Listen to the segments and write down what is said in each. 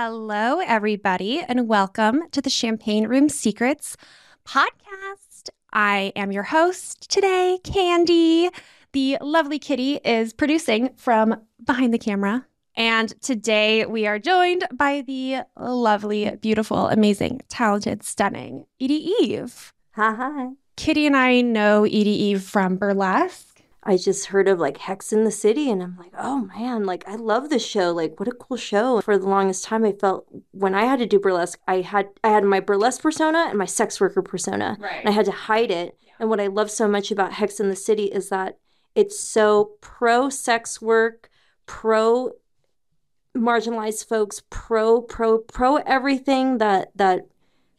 Hello, everybody, and welcome to the Champagne Room Secrets podcast. I am your host today, Candi. The lovely Kitty is producing from behind the camera. And today we are joined by the lovely, beautiful, amazing, talented, stunning Edie Eve. Hi. Kitty and I know Edie Eve from burlesque. I just heard of like Hex in the City and I'm like, oh man, like I love this show. Like what a cool show. For the longest time I felt when I had to do burlesque, I had I had my burlesque persona and my sex worker persona. Right. And I had to hide it. Yeah. And what I love so much about Hex in the City is that it's so pro sex work, pro marginalized folks, pro pro pro everything that that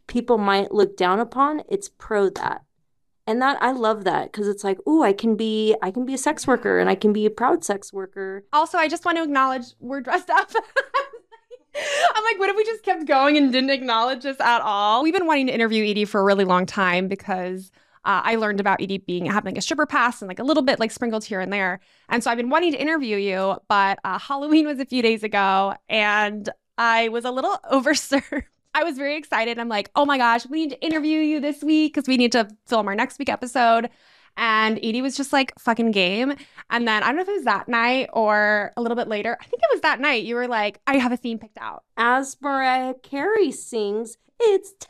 people might look down upon. It's pro that and that i love that because it's like oh i can be i can be a sex worker and i can be a proud sex worker also i just want to acknowledge we're dressed up I'm like, what if we just kept going and didn't acknowledge this at all? We've been wanting to interview Edie for a really long time because uh, I learned about Edie being having a stripper pass and like a little bit like sprinkled here and there. And so I've been wanting to interview you, but uh, Halloween was a few days ago and I was a little overserved. I was very excited. I'm like, oh my gosh, we need to interview you this week because we need to film our next week episode. And Edie was just like fucking game. And then I don't know if it was that night or a little bit later. I think it was that night. You were like, I have a theme picked out. As Mariah Carey sings, it's time.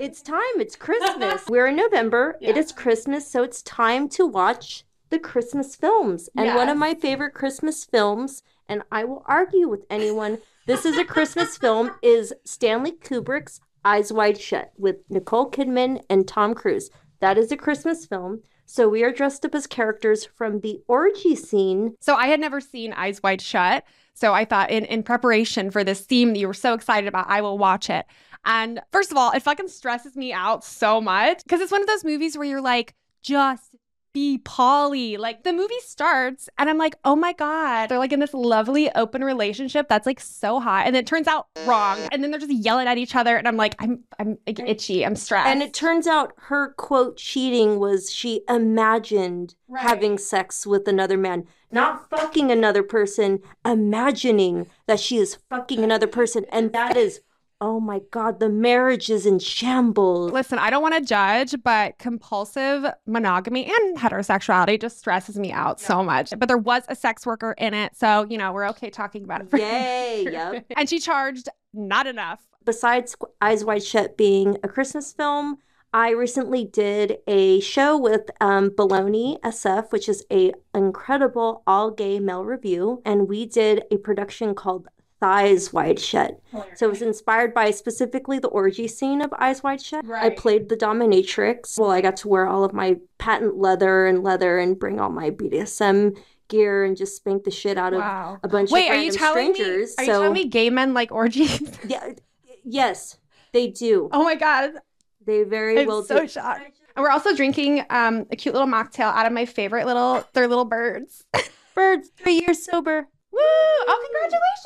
It's time. It's Christmas. We're in November. Yeah. It is Christmas. So it's time to watch the Christmas films. And yes. one of my favorite Christmas films, and I will argue with anyone this is a Christmas film is Stanley Kubrick's Eyes Wide Shut with Nicole Kidman and Tom Cruise. That is a Christmas film. So we are dressed up as characters from the orgy scene. So I had never seen Eyes Wide Shut. So I thought in, in preparation for this theme that you were so excited about, I will watch it. And first of all, it fucking stresses me out so much because it's one of those movies where you're like, just be Polly. Like the movie starts and I'm like, oh my God. They're like in this lovely open relationship that's like so hot. And it turns out wrong. And then they're just yelling at each other. And I'm like, I'm I'm like, itchy. I'm stressed. And it turns out her quote cheating was she imagined right. having sex with another man. Not fucking another person, imagining that she is fucking another person. And that is Oh my God, the marriage is in shambles. Listen, I don't want to judge, but compulsive monogamy and heterosexuality just stresses me out yeah. so much. But there was a sex worker in it. So, you know, we're okay talking about it. For Yay, yep. and she charged not enough. Besides Eyes Wide Shut being a Christmas film, I recently did a show with um, Baloney SF, which is a incredible all gay male review, and we did a production called Eyes Wide Shut. So it was inspired by specifically the orgy scene of Eyes Wide Shut. Right. I played the dominatrix. Well, I got to wear all of my patent leather and leather and bring all my BDSM gear and just spank the shit out of wow. a bunch Wait, of are you telling strangers. Me, are so, you telling me gay men like orgies? yeah, yes, they do. Oh my god, they very I'm well so do. shocked. And we're also drinking um, a cute little mocktail out of my favorite little. They're little birds. birds, three years sober. Woo! Oh,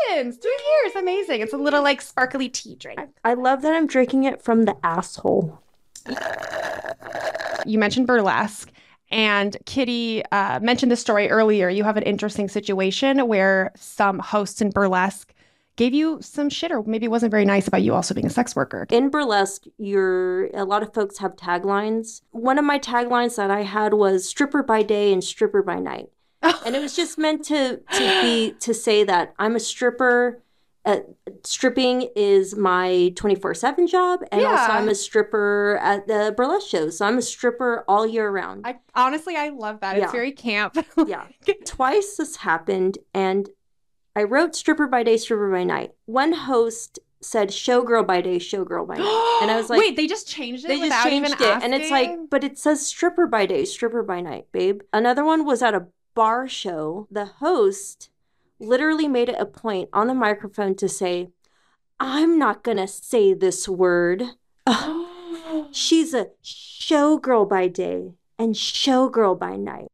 congratulations! Three years, amazing. It's a little like sparkly tea drink. I love that I'm drinking it from the asshole. You mentioned burlesque. And Kitty uh, mentioned the story earlier. You have an interesting situation where some hosts in burlesque gave you some shit, or maybe it wasn't very nice about you also being a sex worker. In burlesque, you're a lot of folks have taglines. One of my taglines that I had was "stripper by day and stripper by night." And it was just meant to to be to say that I'm a stripper. Uh, stripping is my 24-7 job and yeah. also i'm a stripper at the burlesque shows so i'm a stripper all year round I, honestly i love that yeah. it's very camp yeah twice this happened and i wrote stripper by day stripper by night one host said showgirl by day, showgirl by night. And I was like, wait, they just changed it. They just changed it, asking? and it's like, but it says stripper by day, stripper by night, babe. Another one was at a bar show, the host literally made it a point on the microphone to say, I'm not going to say this word. she's a showgirl by day and showgirl by night.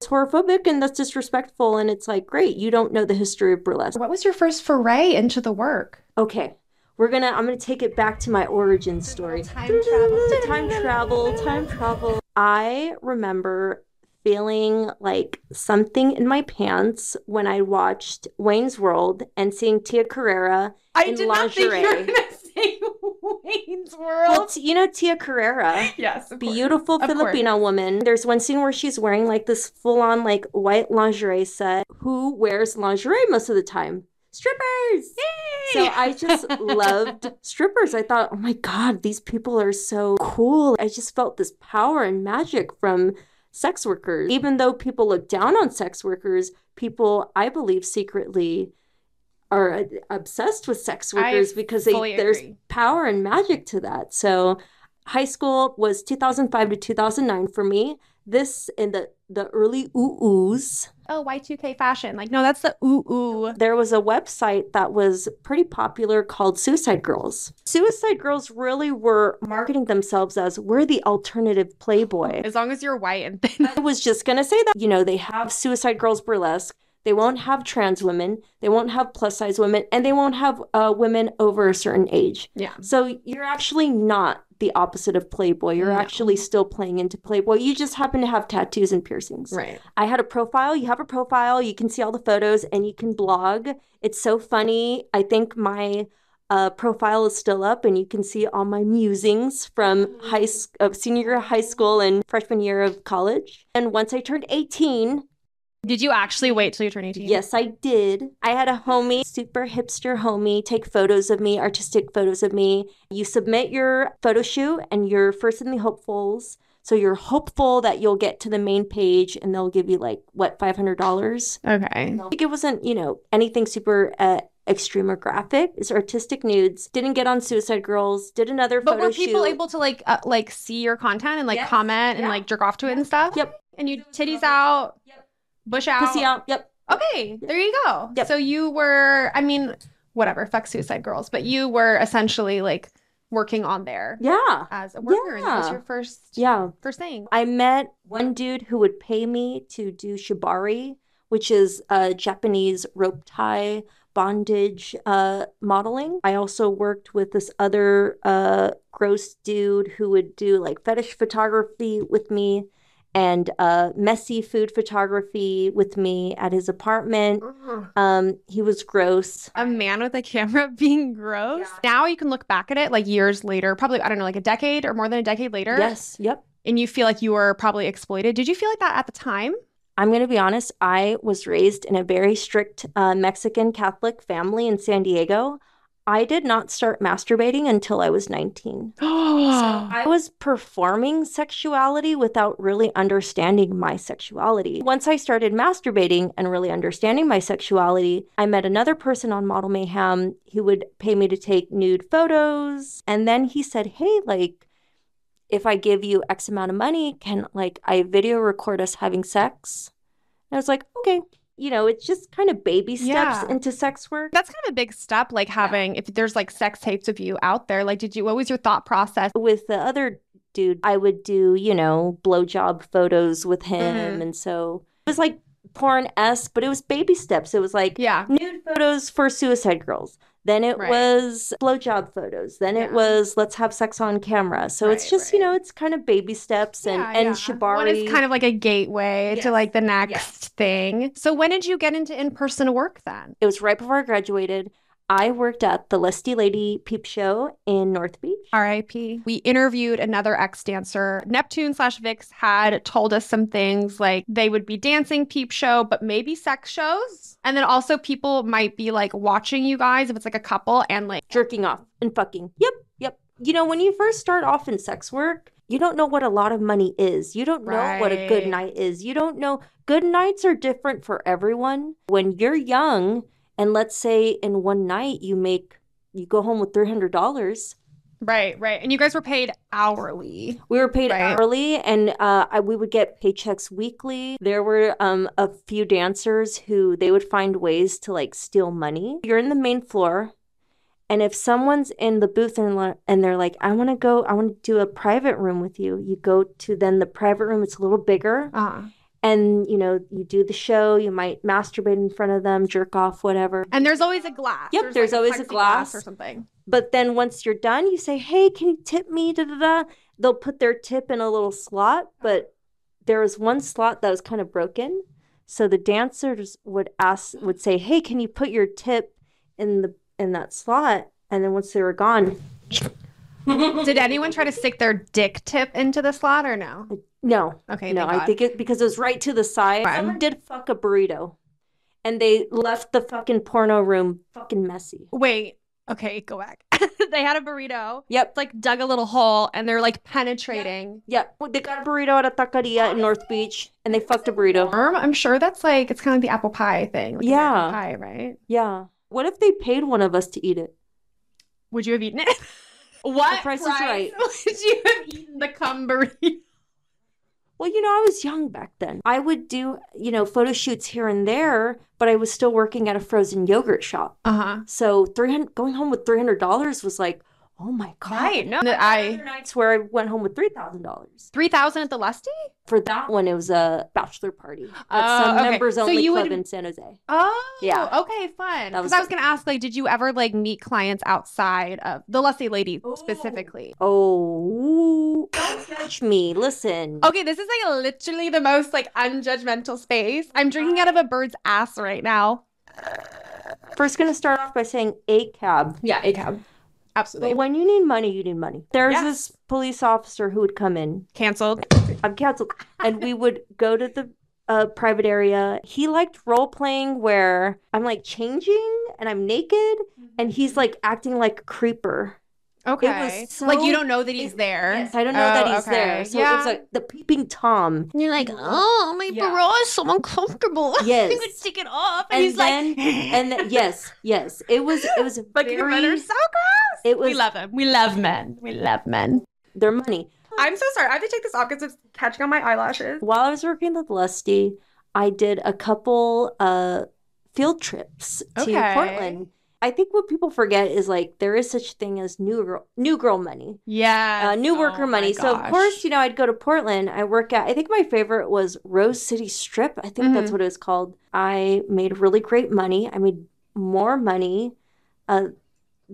It's whorephobic and that's disrespectful. And it's like, great, you don't know the history of burlesque. What was your first foray into the work? Okay. We're gonna I'm gonna take it back to my origin story. Time travel. Time travel, time travel. I remember feeling like something in my pants when I watched Wayne's World and seeing Tia Carrere I in did not think you were lingerie. going to say Wayne's Well, World. t- you know Tia Carrere, yes, beautiful course. Filipino woman. There's one scene where she's wearing like this full on like white lingerie set. Who wears lingerie most of the time? Strippers. So I just loved strippers. I thought, oh my God, these people are so cool. I just felt this power and magic from sex workers. Even though people look down on sex workers, people, I believe, secretly are uh, obsessed with sex I workers because they, there's power and magic to that. So high school was 2005 to 2009 for me. This in the the early ooh oohs. Oh, Y2K fashion. Like, no, that's the ooh ooh. There was a website that was pretty popular called Suicide Girls. Suicide Girls really were marketing themselves as we're the alternative Playboy. As long as you're white and thin. I was just gonna say that. You know, they have Suicide Girls Burlesque. They won't have trans women. They won't have plus size women, and they won't have uh, women over a certain age. Yeah. So you're actually not the opposite of Playboy. You're No. actually still playing into Playboy. You just happen to have tattoos and piercings. Right. I had a profile. You have a profile. You can see all the photos and you can blog. It's so funny. I think my uh, profile is still up and you can see all my musings from high of senior year of high school and freshman year of college. And once I turned 18, Did you actually wait till you turn 18? Yes, I did. I had a homie, super hipster homie, take photos of me, artistic photos of me. You submit your photo shoot and you're first in the hopefuls. So you're hopeful that you'll get to the main page and they'll give you like, what, $500? Okay. Think it wasn't, you know, anything super uh, extreme or graphic. It's artistic nudes. Didn't get on Suicide Girls. Did another photo. But were people shoot. able to like uh, like see your content and like Yes. comment and Yeah. like jerk off to it and stuff? Yep. And you titties out, Yep. Bush out. Pussy out. Yep. Okay, there you go. Yep. So you were, I mean, whatever, fuck Suicide Girls, but you were essentially like working on there Yeah. as a worker. And that was your first Yeah. first thing. I met one dude who would pay me to do shibari, which is a Japanese rope tie bondage uh, modeling. I also worked with this other uh, gross dude who would do like fetish photography with me and uh, messy food photography with me at his apartment. Um, he was gross. A man with a camera being gross. Now you can look back at it like years later, probably, I don't know, like a decade or more than a decade later. Yes, yep. And you feel like you were probably exploited. Did you feel like that at the time? I'm going to be honest, I was raised in a very strict uh, Mexican Catholic family in San Diego. I did not start masturbating until I was 19. So I was performing sexuality without really understanding my sexuality. Once I started masturbating and really understanding my sexuality, I met another person on Model Mayhem who would pay me to take nude photos. And then he said, Hey, like, if I give you X amount of money, can like I video record us having sex? And I was like, okay. You know, it's just kind of baby steps Yeah. into sex work. That's kind of a big step, like having, if there's like sex tapes of you out there, like, did you, what was your thought process? With the other dude, I would do, you know, blowjob photos with him. Mhm. And so it was like porn esque, but it was baby steps. It was like Yeah. nude photos for suicide girls. Then it Right. was blowjob photos. Then it was let's have sex on camera. So it's Right, just, you know, it's kind of baby steps and, Yeah, and yeah. shibari. One is kind of like a gateway Yes. to like the next Yes. thing. So when did you get into in-person work then? It was right before I graduated. I worked at the Lusty Lady Peep Show in North Beach. RIP. We interviewed another ex dancer. Neptune slash Vix had told us some things like they would be dancing peep show, but maybe sex shows. And then also people might be like watching you guys if it's like a couple and like, jerking off and fucking. Yep, yep. You know, when you first start off in sex work, you don't know what a lot of money is. You don't know what a good night is. You don't know. Good nights are different for everyone. When you're young, and let's say in one night you make, you go home with $300. right, right. And you guys were paid hourly. We were paid Right. hourly, and uh, I, we would get paychecks weekly. There were um, a few dancers who they would find ways to like steal money. You're in the main floor, and if someone's in the booth and, and they're like, "I want to go, I want to do a private room with you," you go to then the private room. It's a little bigger, Uh, and you know you do the show. You might masturbate in front of them, jerk off, whatever. and there's always a glass. Yep, there's always a plexiglass glass. or something. But then once you're done, you say, "Hey, can you tip me?" Da da da. They'll put their tip in a little slot, but there was one slot that was kind of broken. So the dancers would ask, would say, "Hey, can you put your tip in the in that slot?" And then once they were gone, Did anyone try to stick their dick tip into the slot or no? No, Okay, no, I God. think it because it was right to the side. Fine. Someone did fuck a burrito, and they left the fucking porno room fucking messy. Wait. Okay, go back. they had a burrito. Yep, like dug a little hole and they're like penetrating. yep. They got a burrito at a taqueria in North Beach, and they fucked a burrito. I'm sure that's like it's kind of like the apple pie thing. Like Yeah. Pie, right? Yeah. What if they paid one of us to eat it? Would you have eaten it? what The Price is Right. Would you have eaten the cum burrito? Well, you know, I was young back then. I would do, you know, photo shoots here and there, but I was still working at a frozen yogurt shop. Uh huh. So 300 going home with $300 was like, oh my god. Right. No, Other I nights where I went home with $3,000. three thousand at the Lusty. For that one, it was a bachelor party at Oh, some okay. members So only you club would- in San Jose. Oh, Yeah. Okay, fun. Because I was gonna ask, like, did you ever like meet clients outside of the Lusty Lady Oh. specifically? Oh, judge me. Listen. Okay, this is like literally the most like unjudgmental space. I'm drinking out of a bird's ass right now. First, going to start off by saying a cab. Yeah, a cab. But Absolutely. when you need money, you need money. There's Yes. this police officer who would come in Cancelled. I'm canceled. And we would go to the uh, private area. He liked role playing where I'm like changing and I'm naked and he's like acting like a creeper. Okay. so- like you don't know that he's it- there. Yes, I don't know Oh, that he's okay. there. So yeah. it was like the peeping Tom. And you're like, oh, my Yeah. bra is so uncomfortable. Yes. I'm gonna take it off. And, And he's then- like, And then, yes, yes. It was, it was like very, your men are so gross. it was we love him. We love men. We love men. their money. I'm so sorry. I have to take this off because it's catching on my eyelashes. While I was working with Lusty, I did a couple uh field trips to Okay. Portland. I think what people forget is like there is such thing as new girl, new girl money, Yeah. uh, new worker Oh money. So of course, you know, I'd go to Portland. I work at. I think my favorite was Rose City Strip. I think that's Mhm. what it was called. I made really great money. I made more money uh,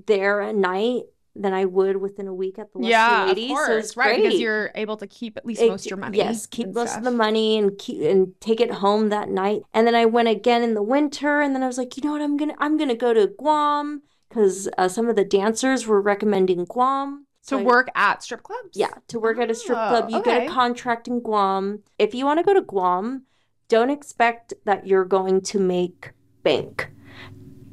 there at night than I would within a week at the Lusty yeah, Lady. of course, so it's right? Because you're able to keep at least It- most of your money. Yes, keep most stuff. of the money and keep and take it home that night. And then I went again in the winter, and then I was like, you know what? I'm gonna I'm gonna go to Guam because uh, some of the dancers were recommending Guam. to So I- work at strip clubs. yeah, to work at a strip Oh, club. You get a contract in Guam. If you want to go to Guam, don't expect that you're going to make bank.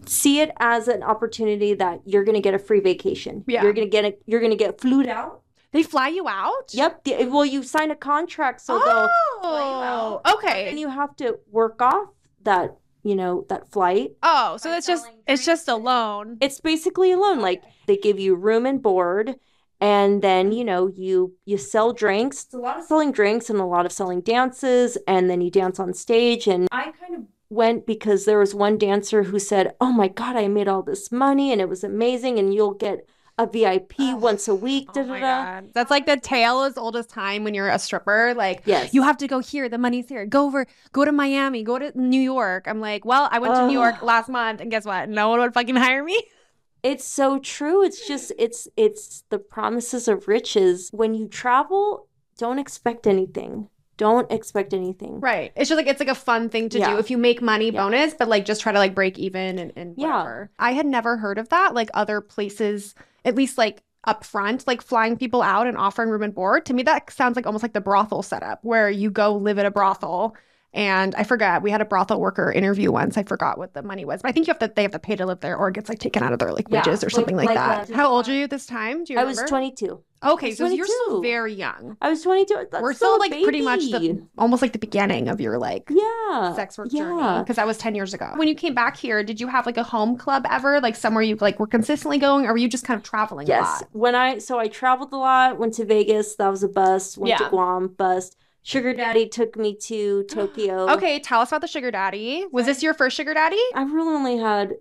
See it as an opportunity that you're going to get a free vacation. Yeah. You're going to get a, you're going to get flued out. they fly you out. Yep. the- well, you sign a contract so they'll Oh, and okay. And you have to work off that, you know, that flight. Oh, so by it's just selling it's just a loan. It's basically a loan. Like they give you room and board and then, you know, you you sell drinks. It's a lot of selling drinks and a lot of selling dances and then you dance on stage and I kind of went because there was one dancer who said, "Oh my god, I made all this money and it was amazing and you'll get a VIP oh once a week." Da, Oh my da. god, that's like the tale as old as time when you're a stripper. Like Yes. you have to go here. The money's here. Go over. Go to Miami. Go to New York. I'm like, well, I went to New York last month, and guess what? No one would fucking hire me. It's so true. It's just it's it's the promises of riches. When you travel, don't expect anything. Don't expect anything. Right. It's just like it's like a fun thing to Yeah. do if you make money Yeah. bonus, but like just try to like break even and, and Yeah. I had never heard of that. Like other places, at least like up front, like flying people out and offering room and board. To me, that sounds like almost like the brothel setup where you go live at a brothel. And I forgot we had a brothel worker interview once. I forgot what the money was, but I think you have to they have to pay to live there, or it gets like taken out of their like Yeah, wages or something like, like, that. uh, How old are you at this time? Do you I remember? was 22. Okay, was so you're still very young. I was 22. That's We're still like pretty much the almost like the beginning of your like yeah sex work journey because that was 10 years ago. When you came back here, did you have like a home club ever? Like somewhere you like were consistently going or were you just kind of traveling a Yes. lot? When I so I traveled a lot. Went to Vegas. That was a bust. Went Yeah. to Guam. Bust. Sugar Daddy took me to Tokyo. Okay, tell us about the sugar daddy. Was this your first sugar daddy? I've really only had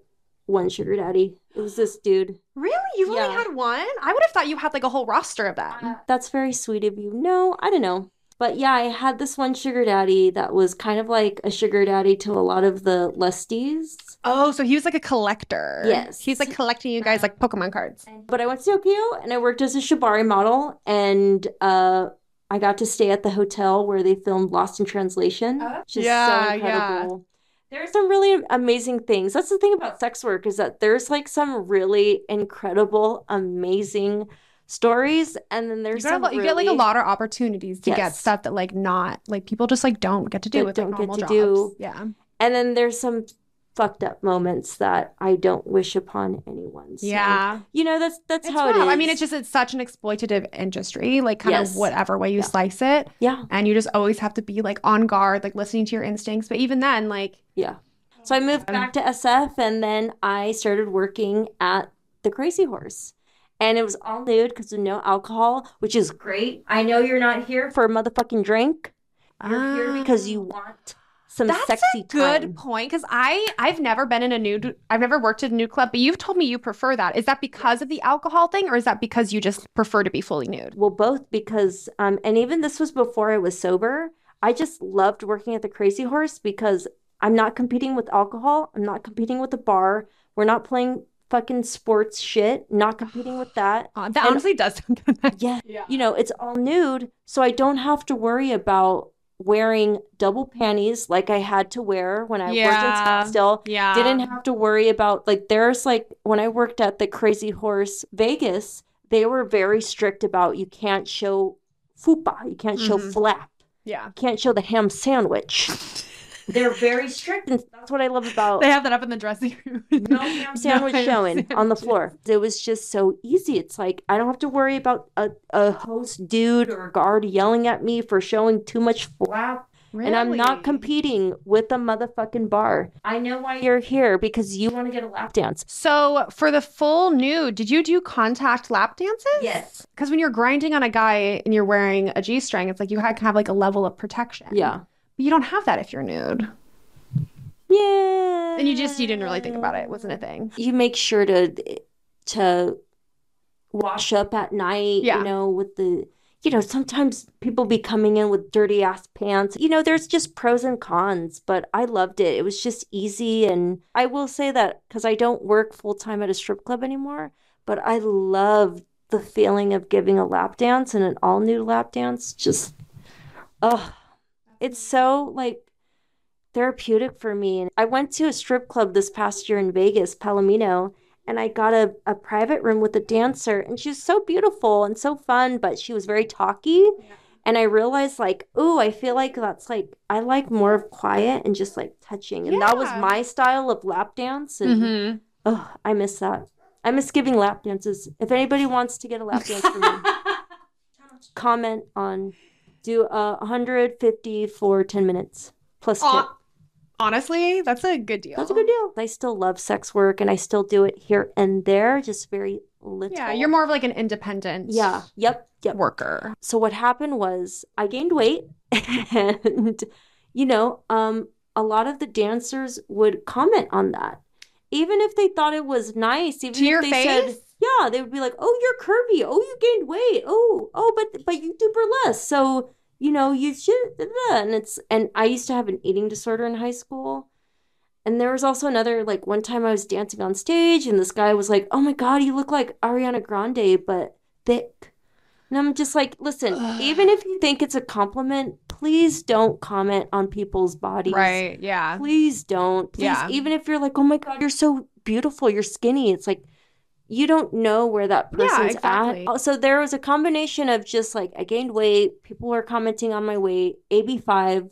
one sugar daddy. It was this dude. Really? You've Yeah. only had one? I would have thought you had like a whole roster of them. That's very sweet of you. No, I don't know. But yeah, I had this one sugar daddy that was kind of like a sugar daddy to a lot of the lusties. Oh, so he was like a collector. Yes. He's like collecting you guys like Pokemon cards. But I went to Tokyo and I worked as a shibari model and uh I got to stay at the hotel where they filmed Lost in Translation. Oh, which is yeah, so yeah. incredible. There's some really amazing things. That's the thing about sex work is that there's like some really incredible, amazing stories, and then You, there's got some lot- you get like a lot of opportunities to get stuff that like not like people just like don't get to do That with don't get normal to jobs. do. Yeah. and then there's some fucked up moments that I don't wish upon anyone. So, Yeah. you know that's that's It's how it rough. is. I mean, it's just it's such an exploitative industry, like kind Yes. of whatever way you Yeah. slice it. yeah, And you just always have to be like on guard, like listening to your instincts. But even then, like yeah. So I moved back to SF, and then I started working at the Crazy Horse. And it was all nude because of no alcohol, which is great. I know you're not here for a motherfucking drink. You're here because you ah. want some. That's sexy a good time. point because I I've never been in a nude I've never worked at a nude club, but you've told me you prefer that. Is that because of the alcohol thing, or is that because you just prefer to be fully nude? Well, both because, um, and even this was before I was sober. I just loved working at the Crazy Horse because I'm not competing with alcohol. I'm not competing with the bar. We're not playing fucking sports shit. Not competing with that. Uh, that And- honestly does. Yeah, Yeah. you know, it's all nude, so I don't have to worry about wearing double panties like I had to wear when I Yeah. worked in Scottsdale. Yeah. Didn't have to worry about like there's like when I worked at the Crazy Horse Vegas, they were very strict about you can't show fupa, you can't show Mhm. flap, Yeah. you can't show the ham sandwich. They're very strict, and that's what I love about They have that up in the dressing room. no ham sandwich ham showing on the floor. It was just so easy. It's like I don't have to worry about a, a host dude or a guard yelling at me for showing too much flap. Really? And I'm not competing with a motherfucking bar. I know why you're here because you want to get a lap dance. So for the full nude, did you do contact lap dances? Yes. Because when you're grinding on a guy and you're wearing a G string, it's like you had kind of like a level of protection. Yeah. You don't have that if you're nude. Yeah. And you just you didn't really think about it. It wasn't a thing. You make sure to to wash up at night, Yeah. you know, with the you know, sometimes people be coming in with dirty ass pants. You know, there's just pros and cons, but I loved it. It was just easy and I will say that cuz I don't work full-time at a strip club anymore, but I love the feeling of giving a lap dance and an all new lap dance. Just oh, it's so like therapeutic for me. And I went to a strip club this past year in Vegas, Palomino, and I got a, a private room with a dancer, and she was so beautiful and so fun, but she was very talky. And I realized, like, oh, I feel like that's like, I like more of quiet and just like touching. And that was my style of lap dance. And Mm-hmm. oh, I miss that. I miss giving lap dances. If anybody wants to get a lap dance from me, comment on do uh, 150 for 10 minutes plus tip. Aw, Honestly, that's a good deal. That's a good deal. I still love sex work and I still do it here and there, just very little. Yeah, you're more of like an independent Yeah. Yep. Yep. worker. So what happened was I gained weight and you know, um a lot of the dancers would comment on that. Even if they thought it was nice, even To if your they face? said yeah, they would be like, "Oh, you're curvy. Oh, you gained weight. Oh, oh, but but you do burlesque. So, you know, you should." da, da, da." And it's and I used to have an eating disorder in high school. And there was also another like one time I was dancing on stage and this guy was like, "Oh my god, you look like Ariana Grande but thick." And I'm just like, "Listen, even if you think it's a compliment, please don't comment on people's bodies. Right. Yeah. Please don't. Please, Yeah. even if you're like, "Oh my god, you're so beautiful. You're skinny." It's like you don't know where that person's Yeah, exactly. at. So there was a combination of just like I gained weight, people were commenting on my weight, AB5,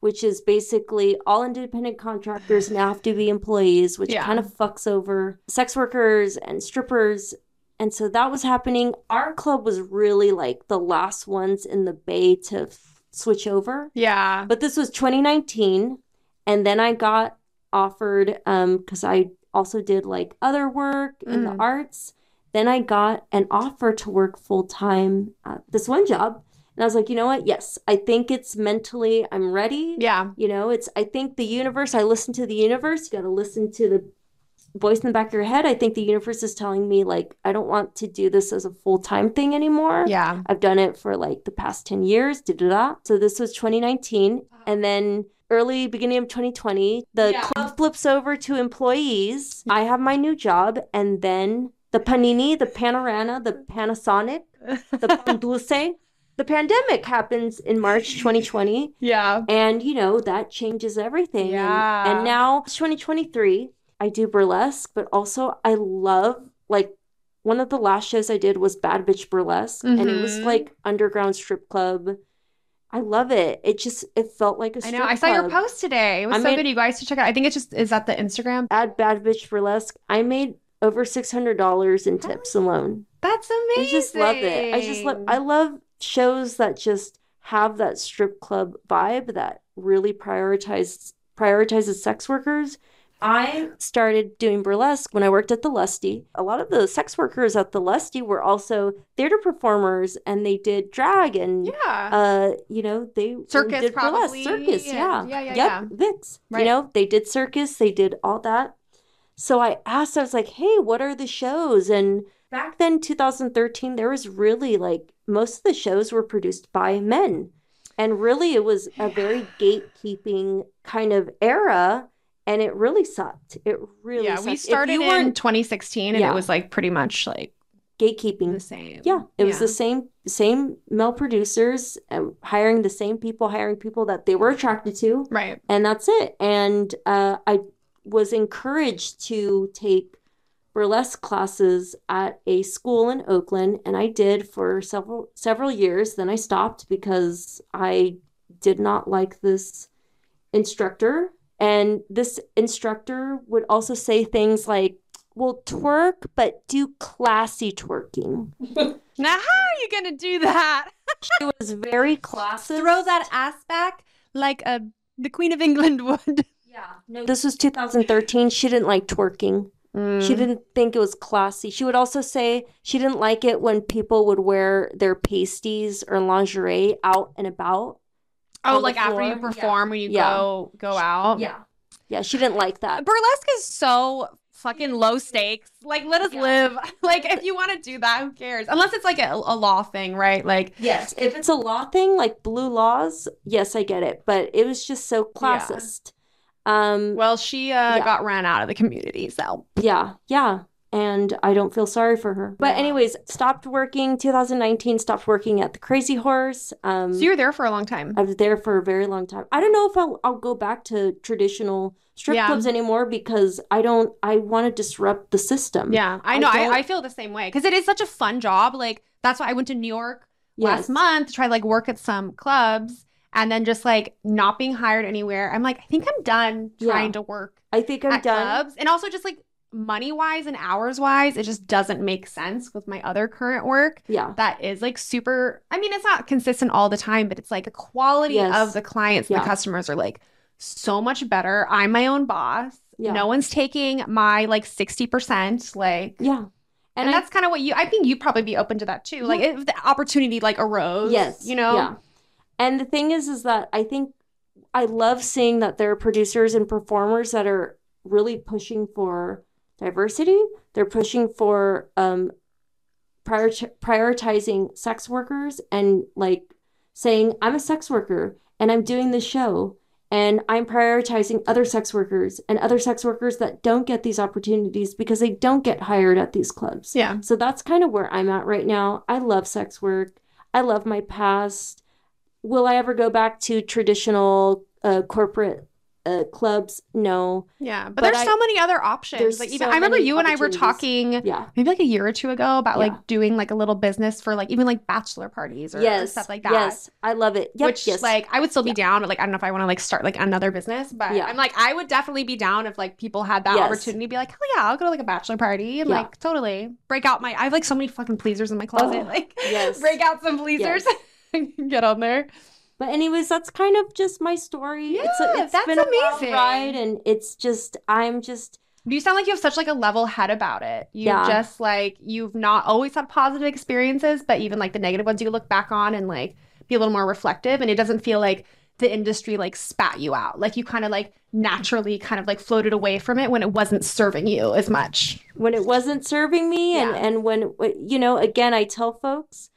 which is basically all independent contractors now have to be employees, which Yeah. kind of fucks over sex workers and strippers. And so that was happening. Our club was really like the last ones in the bay to f- switch over. Yeah. But this was 2019, and then I got offered um because I also did like other work in the Mhm. arts. Then I got an offer to work full time at this one job, and I was like, you know what? Yes, I think it's mentally I'm ready. Yeah. You know, it's I think the universe. I listen to the universe. You got to listen to the voice in the back of your head. I think the universe is telling me like I don't want to do this as a full time thing anymore. Yeah. I've done it for like the past 10 years. Da, da, da. So this was 2019. And then early beginning of 2020, the Yeah. club flips over to employees. I have my new job. And then the Panini, the Panorama, the Panasonic, the Pan Dulce, the pandemic happens in March 2020. Yeah. And, you know, that changes everything. And- Yeah. And, now, 2023, I do burlesque, but also I love, like, one of the last shows I did was Bad Bitch Burlesque, and it was Mhm. like underground strip club. I love it. It just, it felt like a I know. I saw your post today. It was I so made- good. You guys should check it out. I think it just is that the Instagram. At Bad Bitch Burlesque, I made over $600 in tips alone. That's amazing. I just love it. I just love I love shows that just have that strip club vibe that really prioritize prioritizes sex workers. I started doing burlesque when I worked at the Lusty. A lot of the sex workers at the Lusty were also theater performers and they did drag and Yeah. uh you know they Circus did burlesque. probably, circus yeah yeah, yeah, yep yeah. Vix Right. you know they did circus they did all that so I asked I was like hey what are the shows and back then 2013 there was really like most of the shows were produced by men and really it was a very gatekeeping kind of era and it really sucked it really yeah, sucked. we started in 2016 and Yeah. it was like pretty much like gatekeeping the same. yeah, it was the same same male producers um, hiring the same people, hiring people that they were attracted to, Right. and that's it. And uh, I was encouraged to take burlesque classes at a school in Oakland, and I did for several several years. Then I stopped because I did not like this instructor, and this instructor would also say things like. Well, twerk, but do classy twerking. Now, how are you going to do that? She was very classy. Throw that ass back like a the Queen of England would. Yeah. No, this was 2013. She didn't like twerking. Mm. She didn't think it was classy. She would also say she didn't like it when people would wear their pasties or lingerie out and about. Oh, like after you perform when you Yeah. go go out. Yeah. Yeah, she didn't like that. Burlesque is so fucking low stakes. Like, let us Yeah. live. Like, if you want to do that, who cares? Unless it's like a, a law thing, right? Like, Yes, if it's a law thing like blue laws, yes, I get it, but it was just so classist. Um well, she uh, Yeah. got ran out of the community, so Yeah, yeah. And I don't feel sorry for her. But anyways, stopped working 2019, stopped working at the Crazy Horse. Um so you were there for a long time. I was there for a very long time. I don't know if I'll, I'll go back to traditional strip Yeah. clubs anymore because I don't I want to disrupt the system. Yeah, I I know. I, don't- I, feel the same way because it is such a fun job. Like, that's why I went to New York last month to try to like work at some clubs and then just like not being hired anywhere. I'm like, I think I'm done Yeah. trying to work I think I'm done. clubs. And also just like money wise and hours wise, it just doesn't make sense with my other current work. Yeah. That is like super. I mean, it's not consistent all the time, but it's like the quality Yes. of the clients, and Yeah. the customers are like so much better. I'm my own boss. Yeah. No one's taking my like 60%. Like, Yeah. and, I- that's kind of what you, I think you'd probably be open to that too. Like, if the opportunity like arose, Yes. you know? Yeah. And the thing is, is that I think I love seeing that there are producers and performers that are really pushing for diversity. They're pushing for um, prior- prioritizing sex workers and like saying, I'm a sex worker and I'm doing this show and I'm prioritizing other sex workers and other sex workers that don't get these opportunities because they don't get hired at these clubs. Yeah. So that's kind of where I'm at right now. I love sex work. I love my past. Will I ever go back to traditional uh, corporate uh, clubs? No. Yeah. But, But there's I- so many other options. Like, even so I remember you and I were talking Yeah. maybe like a year or two ago about Yeah. like doing like a little business for like even like bachelor parties or, yes. stuff like that. Yes. I love it. Yep. Which yes. like I would still be Yeah. down, but like I don't know if I want to like start like another business. But. I'm like I would definitely be down if like people had that Yes. opportunity to be like, hell yeah, I'll go to like a bachelor party and like totally break out my I have like so many fucking pleasers in my closet. Oh, like yes. break out some pleasers. Get on there. But anyways, that's kind of just my story. it's a, Yeah, it's that's been a amazing. ride, and it's just I'm just You sound like you have such like a level head about it. You Yeah. just like you've not always had positive experiences, but even like the negative ones you look back on and like be a little more reflective and it doesn't feel like the industry like spat you out. Like you kind of like naturally kind of like floated away from it when it wasn't serving you as much. when it wasn't serving me, and and when you know again, I tell folks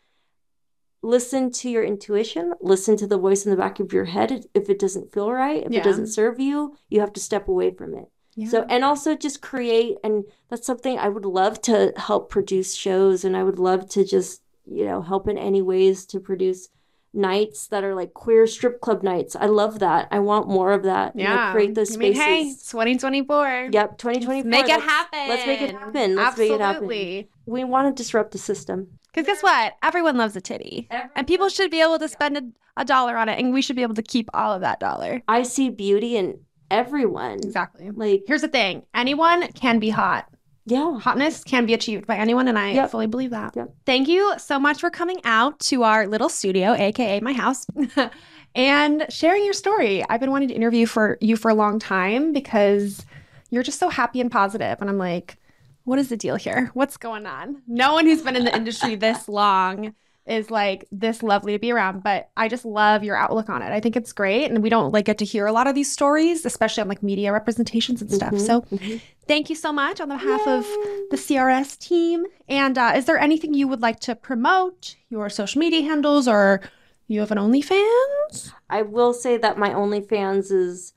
listen to your intuition, listen to the voice in the back of your head. If it doesn't feel right, if Yeah. it doesn't serve you, you have to step away from it. So, and also just create, and that's something I would love to help produce shows, and I would love to just, you know, help in any ways to produce nights that are like queer strip club nights. I love that. I want more of that. you know, Yeah. create those spaces. I mean, hey, 2024. Yep, 2024. Make it let's- happen. Let's make it happen. Let's make it happen. Absolutely. We want to disrupt the system. Because guess what? Everyone loves a titty. And people should be able to spend a, a dollar on it, and we should be able to keep all of that dollar. I see beauty in everyone. Exactly. Like, Here's the thing anyone can be hot. yeah. Hotness can be achieved by anyone, and I Yep. fully believe that. Yep. Thank you so much for coming out to our little studio, aka my house, and sharing your story. I've been wanting to interview for you for a long time because you're just so happy and positive, and I'm like, what is the deal here? What's going on? No one who's been in the industry this long is like this lovely to be around but i just love your outlook on it i think it's great and we don't like get to hear a lot of these stories especially on like media representations and stuff Mhm, so mhm. thank you so much on behalf of the CRS team. And uh, is there anything you would like to promote? Your social media handles, or you have an OnlyFans? I will say that my OnlyFans is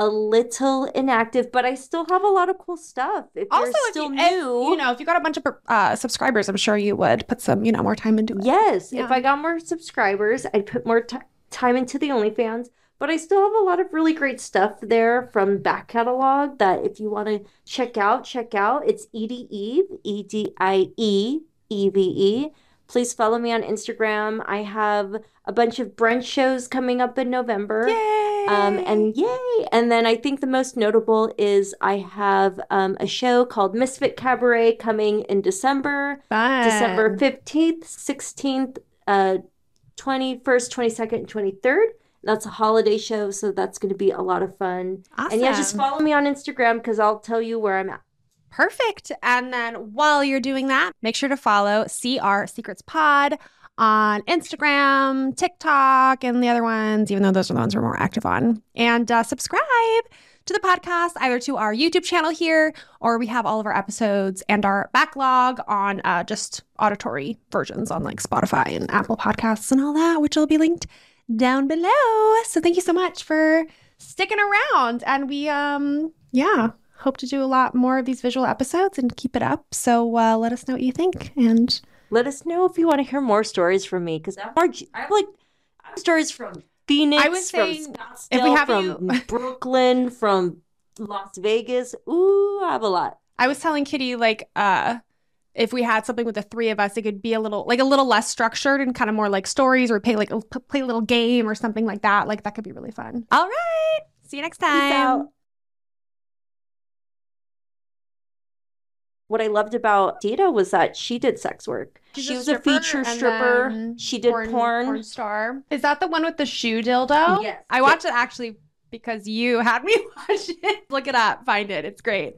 a little inactive, but I still have a lot of cool stuff. If Also, you're if still you, if, new, you know, if you got a bunch of uh, subscribers, I'm sure you would put some, you know, more time into it. yes, Yeah. if I got more subscribers, I'd put more ti time into the OnlyFans. But I still have a lot of really great stuff there from back catalog that if you want to check out, check out. It's Edie Eve, E D I E E V E. Please follow me on Instagram. I have a bunch of brunch shows coming up in November. Yay! Um, and yay! And then I think the most notable is I have um, a show called Misfit Cabaret coming in December, Fun. December 15th, 16th, uh, 21st, 22nd, and 23rd. That's a holiday show, so that's going to be a lot of fun. Awesome. And yeah, just follow me on Instagram because I'll tell you where I'm at. Perfect. And then while you're doing that, make sure to follow CR Secrets Pod on Instagram, TikTok, and the other ones, even though those are the ones we're more active on. And uh, subscribe to the podcast, either to our YouTube channel here, or we have all of our episodes and our backlog on uh, just auditory versions on like Spotify and Apple Podcasts and all that, which will be linked down below. So thank you so much for sticking around. And we, um, yeah, hope to do a lot more of these visual episodes and keep it up. So uh, let us know what you think. And Let us know if you want to hear more stories from me because I'm, more- I'm like I have stories from Phoenix, I was saying, from Scottsdale, if we have from you- Brooklyn, from Las Vegas. Ooh, I have a lot. I was telling Kitty, like, uh, if we had something with the three of us, it could be a little, like, a little less structured and kind of more like stories, or play like play a little game or something like that. Like that could be really fun. All right, see you next time. What I loved about Dita was that she did sex work. She's she a was a feature stripper. She did porn. porn star. Is that the one with the shoe dildo? Yes. I watched it actually because you had me watch it. Look it up, find it. It's great.